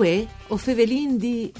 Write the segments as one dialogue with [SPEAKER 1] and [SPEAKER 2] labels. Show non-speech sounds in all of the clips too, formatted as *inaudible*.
[SPEAKER 1] Uè, o Fevelin di...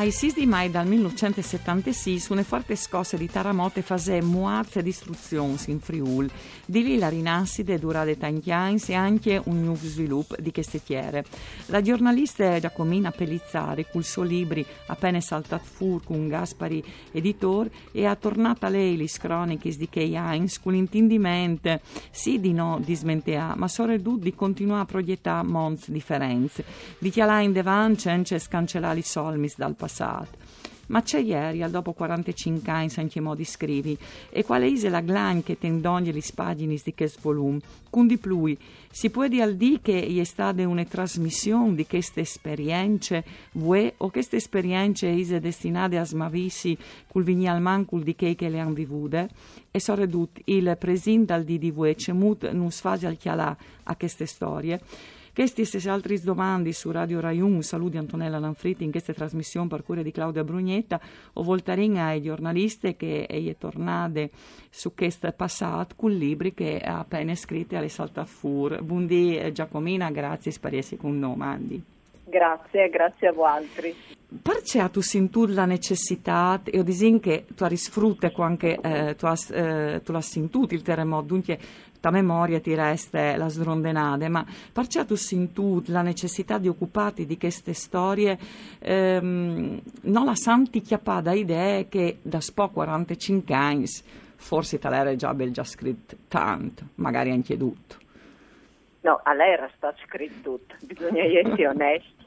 [SPEAKER 2] Ai 6 di maio del 1976, una forte scossa di terremoto fase muazze distruzioni in Friul. Di lì la rinascita durata tanti anni e anche un nuovo sviluppo di queste tiere. La giornalista Giacomina Pellizzari, col suo libro Appena saltat fur con Gaspari editore, e ha tornato a lei le croniche di quei anni con l'intendimento sì di no di smentea, ma soprattutto di continuare a proiettare mons differenze. Di chialare in devan c'è scancellare i solmis dal passato passato. Ma c'è ieri, al dopo 45 anni, in che modi scrivi, e quale è la glan che tendoglie le pagine di questo volume? Con di più, si può dire al di che è stata una trasmissione di queste esperienze, vue, o queste esperienze sono destinate a smavissi col vignal mancul di che le hanno vivute? E soprattutto il presente al di di vue, c'è mut non sfasi al chialà a queste storie? Queste e altre domande su Radio Rai 1, saluti Antonella Lanfritti in questa trasmissione per cura di Claudia Brugnetta o voltarin ai giornalisti che è tornate su questo passato con libri che ha appena scritto alle Saltafur. Buondì eh, Giacomina, grazie spariesi con noi, Mandi.
[SPEAKER 3] Grazie, grazie a voi altri.
[SPEAKER 2] Perché tu senti la necessità, io dico che tu hai sfruttato anche, eh, tu hai eh, sentito il terremoto, dunque ta memoria ti resta la srondenade, ma perché tu senti la necessità di occuparti di queste storie, ehm, non la santi chiappata idea che da spo 45 anni forse te l'era già bel già scritto tanto, magari anche tutto.
[SPEAKER 3] No, a lei era stato scritto tutto, bisogna essere *laughs* onesti.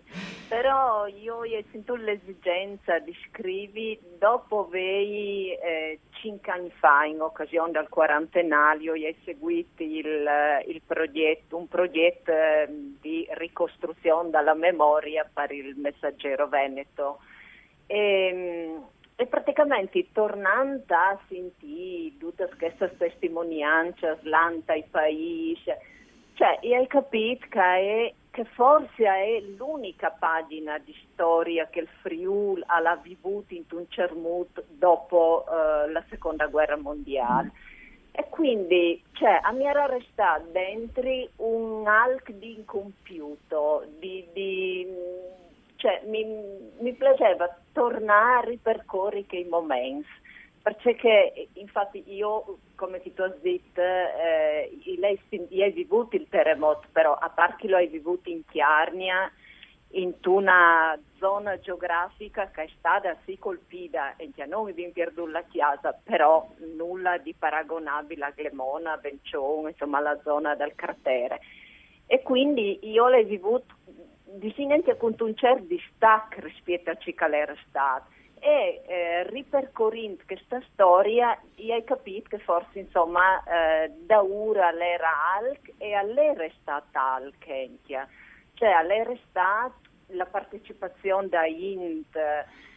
[SPEAKER 3] Però io ho sentito l'esigenza di scrivere dopo vei eh, cinque anni fa, in occasione del quarantenario, ho seguito il, il progetto, un progetto eh, di ricostruzione della memoria per il Messaggero Veneto. E, ehm, e praticamente tornando a sentire tutte queste testimonianze, l'anta i paesi, cioè, hai capito che, è, che, forse è l'unica pagina di storia che il Friul ha vissuto in un cermut dopo uh, la seconda guerra mondiale. E quindi cioè, a me era restato dentro un alc di incompiuto, di, di, cioè, mi, mi piaceva tornare a ripercorrere quei momenti perché infatti io, come ti ho detto, eh, lei hai vissuto il terremoto, però a parte che lo hai vissuto in Chiarnia, in una zona geografica che è stata sì colpita e che non abbiamo perduto la chiesa, però nulla di paragonabile a Glemona, Bencione, insomma la zona del cratere. E quindi io l'ho vissuto di sinente con un certo distacco rispetto a ciò che stato e eh, ripercorrendo questa storia hai capito che forse insomma eh, da ora l'era alc e all'era è stata alc cioè all'era è stata la partecipazione da Int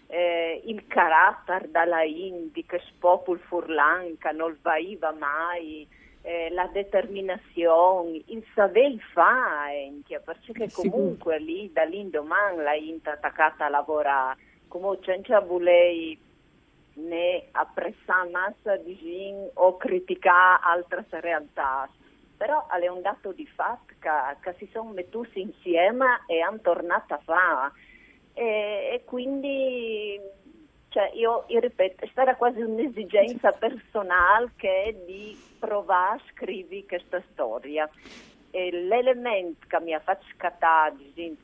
[SPEAKER 3] eh, il carattere dalla Indi che spopul furlanca non vaiva mai eh, la determinazione, il saper fare, perché comunque lì dall'indomani la Int attaccata a lavorare come senza voler né apprezzare massa di gin o criticare altre realtà, però è un dato di fatto che, che si sono messi insieme e hanno tornato a fare. E, e quindi cioè io, io, ripeto, è stata quasi un'esigenza personale che è di provare a scrivere questa storia. E l'elemento che mi ha fatto scattare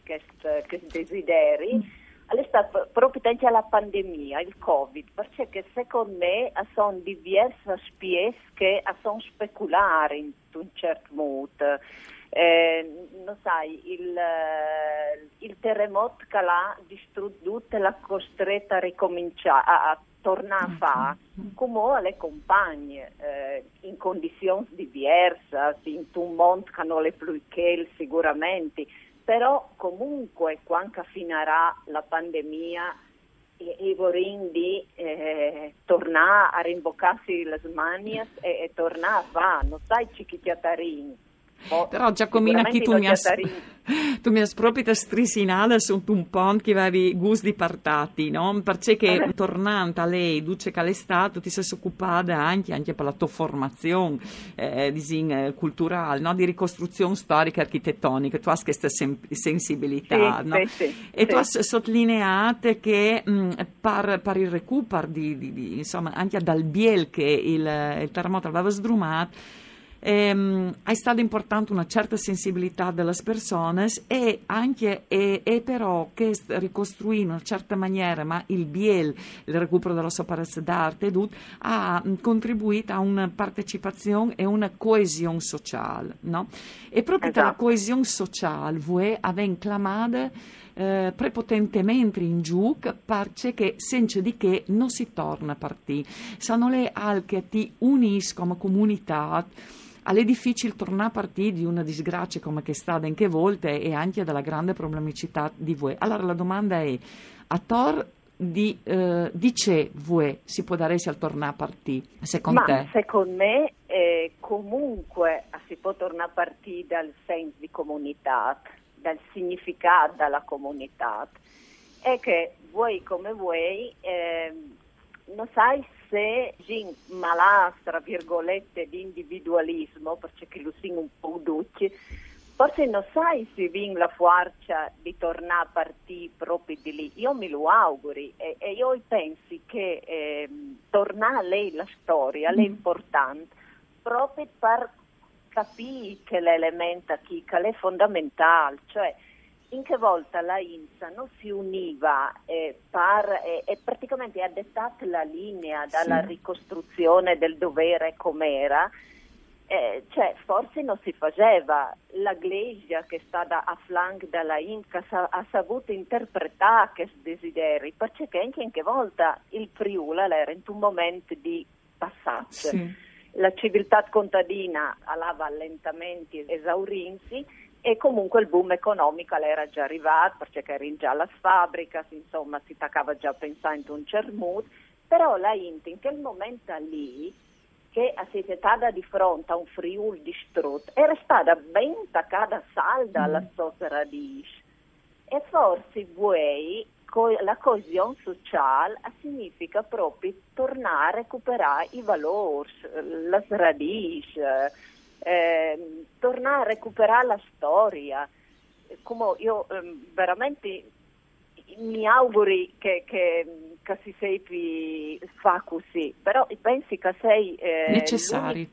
[SPEAKER 3] questi desideri è proprio anche la pandemia, il Covid, perché secondo me sono diverse spie che sono speculare in un certo modo. Eh, non sai, il, eh, il, terremoto che l'ha distrutto l'ha costretta a ricominciare, a, a tornare a fare, come le compagne, eh, in condizioni diverse, in un mondo che non è più che sicuramente però comunque quando finirà la pandemia e vorrei di eh, tornare a rimboccarsi le mani e, e tornare a fare, non sai cicchiatarini.
[SPEAKER 2] Oh, Però Giacomina, chi tu mi hai *laughs* tu mi hai proprio strisinata su un po' che avevi gusti partati, no? Perché che tornando a lei, duce che l'è stato, ti sei occupata anche, anche per la tua formazione eh, eh, culturale, no? Di ricostruzione storica e architettonica, tu hai questa sem- sensibilità,
[SPEAKER 3] sì,
[SPEAKER 2] no?
[SPEAKER 3] Sì, sì,
[SPEAKER 2] e tu hai sottolineato che mh, per, per, il recupero di, di, di, insomma, anche dal biel che il, il terremoto aveva sdrumato, ehm, è stata importante una certa sensibilità delle persone e anche e, e però che ricostruì in una certa maniera, ma il Biel, il recupero della sua d'arte, ha contribuito a una partecipazione e una coesione sociale. No? E proprio esatto. la coesione sociale, voi avete clamato eh, prepotentemente in giù perché senza di che non si torna a partire. Sono le al che ti uniscono comunità è difficile tornare a partire di una disgrazia come che sta anche volte e anche dalla grande problematicità di voi. Allora la domanda è, a tor di, eh, di c'è voi si può dare al tornare a partire, secondo
[SPEAKER 3] Ma,
[SPEAKER 2] te?
[SPEAKER 3] Secondo me eh, comunque si può tornare a partire dal senso di comunità, dal significato della comunità. È che voi come voi eh, non sai se in malà, tra virgolette, di individualismo, perché lo sono un po' ducci, forse non sai se vin la forza di tornare a partire proprio di lì. Io mi lo auguri e, e io penso che eh, tornare a lei la storia è mm. importante proprio per capire che l'elemento che è fondamentale, cioè in che volta la INSA non si univa eh, par, eh, e praticamente ha dettato la linea dalla sì. ricostruzione del dovere com'era, eh, cioè forse non si faceva. La Glesia che è stata a flanco della INSA sa, ha saputo interpretare questi desideri, perché anche in che volta il Friuli era in un momento di passaggio. Sì. La civiltà contadina allava lentamente esaurirsi e comunque il boom economico era già arrivato perché erano già le fabbriche, insomma si staccava già pensando un cermut, però la Int in quel momento lì che si è stata di fronte a un Friul distrutto era stata ben attaccata salda alla mm. sua radice e forse voi la coesione sociale significa proprio tornare a recuperare i valori, le radici, eh, tornare a recuperare la storia. Come io eh, veramente mi auguri che, che, che si fa così, però pensi che sei
[SPEAKER 2] eh, necessari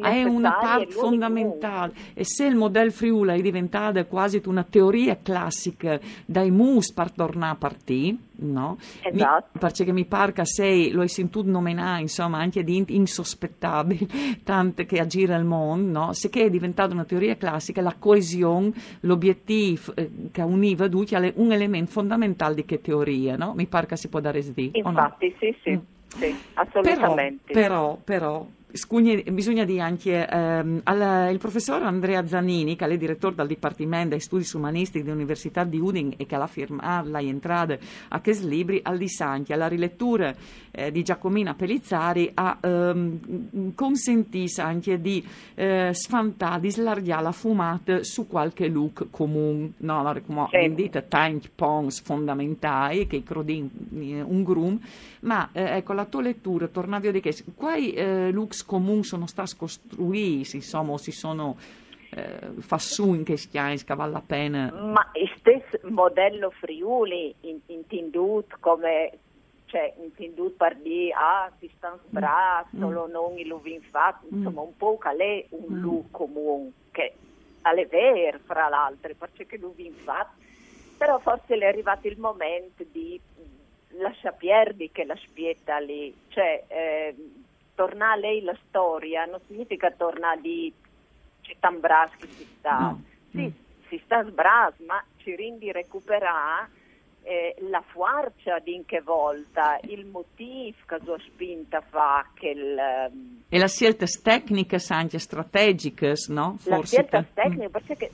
[SPEAKER 2] è una parte fondamentale e se il modello Friuli è diventato quasi una teoria classica dai mus per tornare a partire no?
[SPEAKER 3] Esatto.
[SPEAKER 2] Mi, perché mi pare che sei, lo hai sentito nominare, insomma, anche di insospettabili, *laughs* tante che aggira il mondo, no? Se che è diventata una teoria classica, la coesione, l'obiettivo eh, che univa tutti è un elemento fondamentale di che teoria, no? Mi pare che si può dare sdi.
[SPEAKER 3] Infatti,
[SPEAKER 2] no?
[SPEAKER 3] sì, sì, mm. sì, assolutamente.
[SPEAKER 2] Però, però, però Scugni, bisogna dire anche ehm, al, il professor Andrea Zanini, che è direttore del Dipartimento di Studi Umanistici dell'Università di Udin e che ha firmato la entrata a questo libri, al di Sanchi, alla rilettura eh, di Giacomina Pellizzari, ha ehm, consentito anche di eh, sfantare, di slargare la fumata su qualche look comune, no, come sì. tanti punti fondamentali che crodin un grum, ma eh, ecco la tua lettura, tornavi a dire che quali eh, looks comuni sono stati costruiti, insomma, si sono eh, fassù in che vale la pena.
[SPEAKER 3] Ma il stesso modello Friuli, intendut come cioè intendut per dire ah si stanno mm. solo mm. non il luvin fatto, mm. insomma un po' che un mm. lu comune che è vero fra l'altro, perché l'uvin fatto, però forse è arrivato il momento di lasciare perdere che la spietta lì, cioè eh, tornare a lei la storia non significa tornare di città Bras che si sta. No. Mm. si sta sbras, ma ci rindi recuperare eh, la forza di in che volta, il motivo che sua spinta fa che il,
[SPEAKER 2] E le scelte tecniche anche strategiche, no?
[SPEAKER 3] Forse la scelta tecnica, mm. perché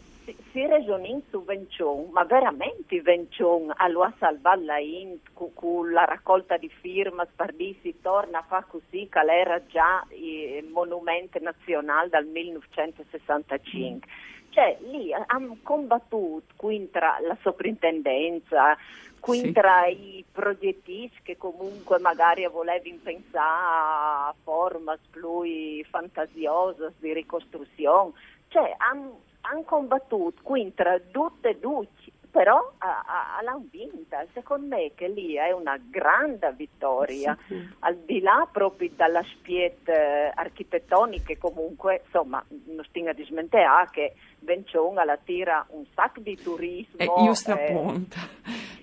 [SPEAKER 3] si, regionin su Vencion, ma veramente Vencion allora salvare la Int con la raccolta di firme, Spardisi torna a fare così che era già il monumento nazionale dal 1965. Mm. Cioè lì hanno combattuto contro la soprintendenza, contro sì. i progettisti che comunque magari volevano pensare a forme più fantasiose di ricostruzione, cioè hanno han combattuto contro tutte e due però l'hanno vinta. Secondo me che lì è una grande vittoria, sì, sì. al di là proprio dalla spiet architettonica comunque, insomma, non stinga di smentare che Bencione la tira un sacco di turismo.
[SPEAKER 2] E io sto eh,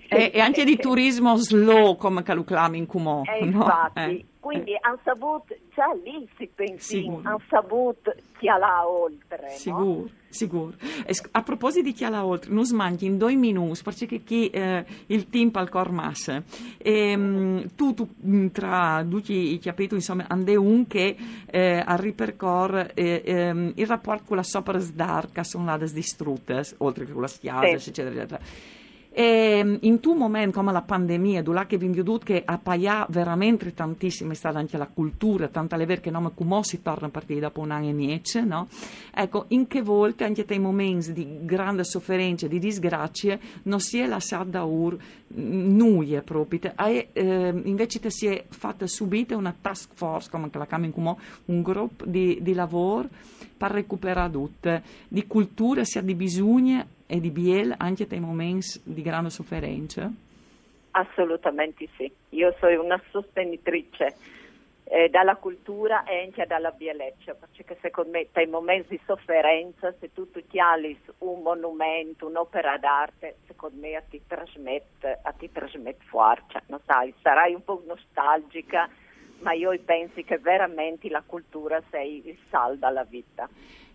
[SPEAKER 2] e, e, anche di turismo slow come Caluclami in Cumò.
[SPEAKER 3] Eh, no? Infatti, eh, quindi eh. hanno saputo, già lì si pensa, hanno saputo chi là oltre.
[SPEAKER 2] Sicuro,
[SPEAKER 3] no?
[SPEAKER 2] sicuro. A proposito di chi là oltre, non smanchi in due minuti, perché chi, eh, il team al cor massa. E, tu, tu, mm, tra tutti i capitoli, insomma, ande un che eh, a ripercor eh, ehm, il rapporto con la sopra d'arca sono là distrutte, oltre che con la spiaggia, sì. eccetera, eccetera. E ehm, in un momento come la pandemia, dove che vi vedut che a pagare veramente tantissimo è stata anche la cultura, tanto è vero che non come si torna a partire dopo un anno e mezzo, no? Ecco, in che volte anche nei momenti di grande sofferenza, di disgrazia, non si è lasciata da ur nuie proprio, e, eh, invece si è fatta subito una task force, come la chiamano come un gruppo di, di lavoro per recuperare tutto, di cultura, sia di bisogni e di Biel anche nei momenti di grande sofferenza?
[SPEAKER 3] Assolutamente sì. Io sono una sostenitrice eh, dalla cultura e anche dalla bellezza, perché secondo me nei momenti di sofferenza, se tu ti hai un monumento, un'opera d'arte, secondo me ti trasmette, ti trasmette forza, non sai, sarai un po' nostalgica, ma io penso che veramente la cultura sia il sal dalla vita.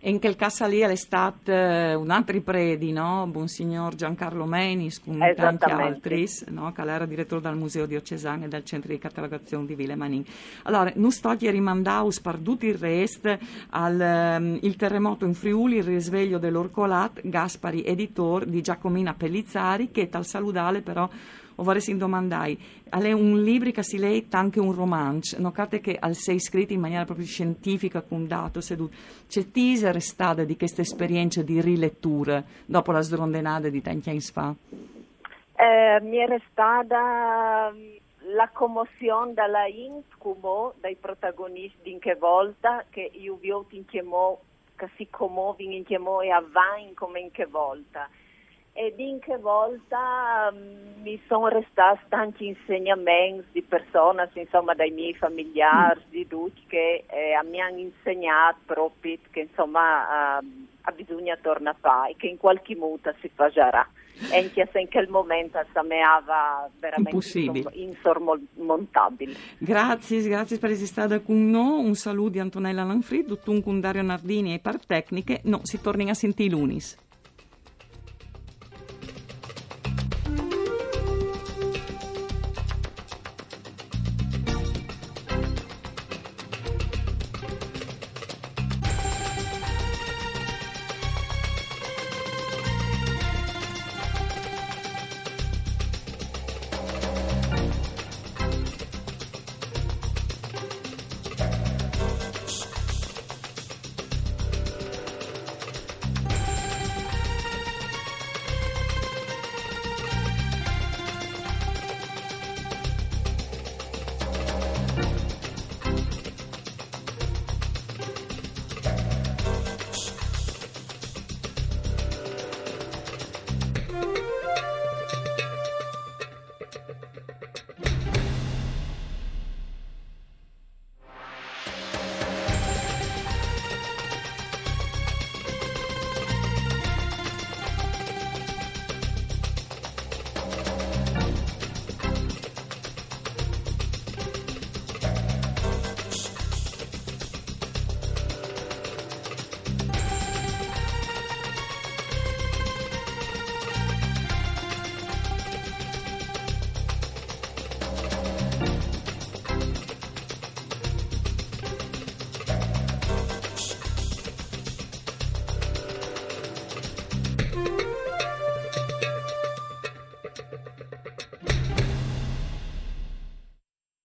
[SPEAKER 2] E in quel caso lì è stato eh, un altro predi, no? Monsignor Giancarlo Menis, con tanti altri, no? che era direttore del Museo Diocesano e del Centro di Catalogazione di Ville Manin. Allora, non sto a rimandare tutto il resto al um, il terremoto in Friuli, il risveglio dell'Orcolat, Gaspari, editor di Giacomina Pellizzari, che tal saludale però o vorrei domandare, è un libro che si legge anche un romanzo, notate che al sei scritto in maniera proprio scientifica, con dato seduto. C'è teaser stata di questa esperienza di rilettura dopo la sdrondenata di tanti anni fa?
[SPEAKER 3] Eh, mi era stata mm, la commozione dalla incubo dai protagonisti in che volta che io vi ho in che mo che si commuovono in che mo e avanti come in che volta ed in che volta um, mi sono restati tanti insegnamenti di persone, insomma dai miei familiari, mm. di tutti che eh, mi hanno insegnato proprio che insomma uh, bisogna tornare a fare, che in qualche muta si farà. E anche se in quel momento sembrava veramente insormontabile.
[SPEAKER 2] Grazie, grazie per essere stata con noi. Un saluto di Antonella Lanfrid, tutto un con Dario Nardini e per tecniche. No, si torna a sentire lunis.